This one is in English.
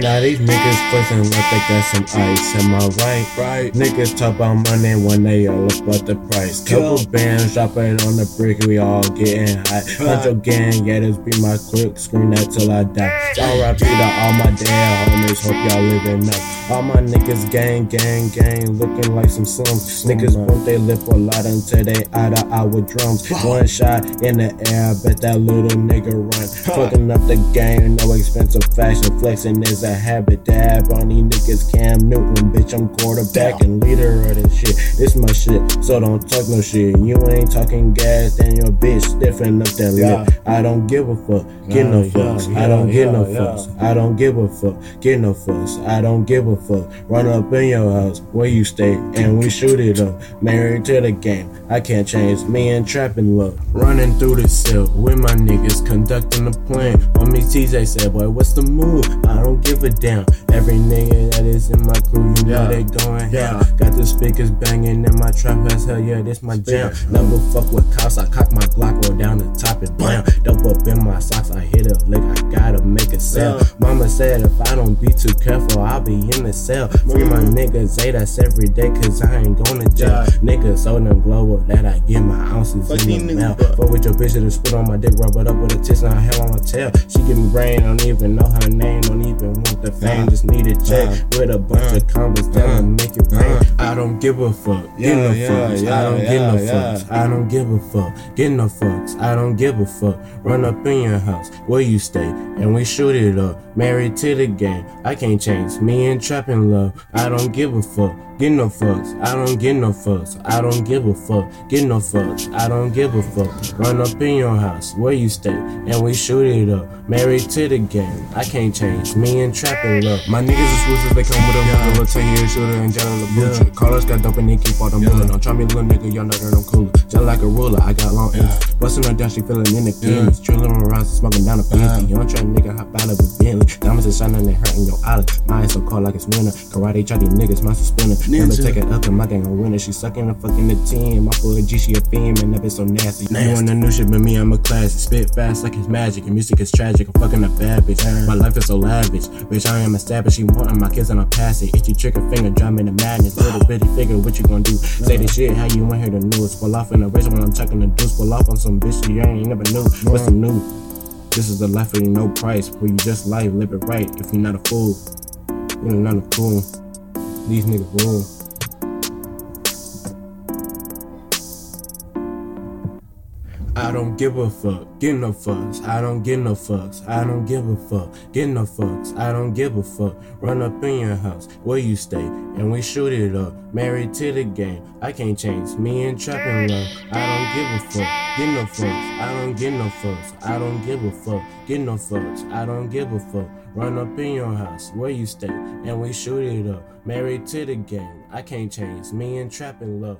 Now these niggas flexing like they got some ice. Am I right? Right. Niggas talk about money when they all about the price. Couple bands dropping on the brick, we all getting hot. Hundred gang, yeah, this be my clip. Scream that till I die. R.I.P. to all my damn homies. Hope y'all living up. All my niggas gang, gang, gang, looking like some slums. Niggas want they lip a lot until they out of our drums. One shot in the air, bet that little nigga run. Fucking up the game, no expensive fashion. Flexing is a habit. Dab on these niggas, Cam Newton, bitch. I'm quarterback and leader of this shit. This my shit, so don't talk no shit. You ain't talking gas, then your bitch stiffen up that lip. I don't give a fuck, get no fucks. I don't get no fucks. I don't give a fuck, get no fucks. I don't give a fuck. Run up in your house where you stay, and we shoot it up. Married to the game, I can't change. Me and trapping love, running through the cell with my niggas conducting the plan. Homie TJ said, boy, what's the move? I don't give a damn. Every nigga that is in my crew, you know Yeah. they going Yeah. hell. Got the speakers banging in my trap house, hell yeah, this my jam. Never fuck with cops, I cock my Glock, roll down said if I don't be too careful, I'll be in the cell. Free my niggas, say that's every day, cause I ain't going to jail. Yeah. Niggas so them glow up that I get my ounces Fuck in the mail. Fuck with your bitch to spit on my dick, rub it up with a tits and hair on her tail. She give me brain, don't even know her name, don't even want the fame, Uh, just need a check uh, with a bunch uh, of comments that'll uh, make it rain. I don't give a fuck, get no yeah, fucks. I don't yeah, get no yeah. fucks. I don't give a fuck, get no fucks. I don't give a fuck. Run up in your house where you stay, and we shoot it up. Married to the game, I can't change. Me and trapping love, I don't give a fuck. Get no fucks, I don't get no fucks. I don't give a fuck, get no fucks. I don't give a fuck. Run up in your house where you stay, and we shoot it up. Married to the game, I can't change. Me and trapping love. My niggas exclusive, they come with a yeah. little 10 year shooter and Jelly LaBucha. Yeah. Call us got dope and they keep all them Yeah. Don't try me, little nigga, y'all know that I'm cooler. Just like a ruler, I got long ends. Bustin' her down, she feeling in the Yeah. Trillin' around, smoking down a Uh-huh. pinky. Young try nigga, hop out of a Bentley. Diamonds is shining, they hurting your eyelids. My eyes so cold like it's winter. Karate try these niggas, my spinner. Never Ninja. take it up in my gang a winner. She sucking the fucking the team. My boy G, she a fiend, that bitch so nasty. You Nasty. want the new shit, but me, I'm a classic. Spit fast like it's magic, and music is tragic. I'm fucking a bad bitch. My life is so lavish. Bitch, I am a stab, she wantin' my kids and I pass it. Itchy trigger finger, drive me to madness. Little bitty figure, what you gonna do? Say this shit, how you want hear the news? Pull off in the race when I'm checking the deuce. Pull off on some bitch you ain't never knew. What's the new? This is the life of no price. Where you just life, live it right. If you're not a fool, you're not a fool. These niggas rule. I don't give a fuck, get no fucks. I don't give no fucks. I don't give a fuck, get no fucks. I don't give a fuck. Run up in your house where you stay, and we shoot it up. Married to the game, I can't change. Me and trapping love. I don't give a fuck, get no fucks. I don't give no fucks. I don't give a fuck, get no fucks. I don't give a fuck. Run up in your house where you stay, and we shoot it up. Married to the game, I can't change. Me and trapping love.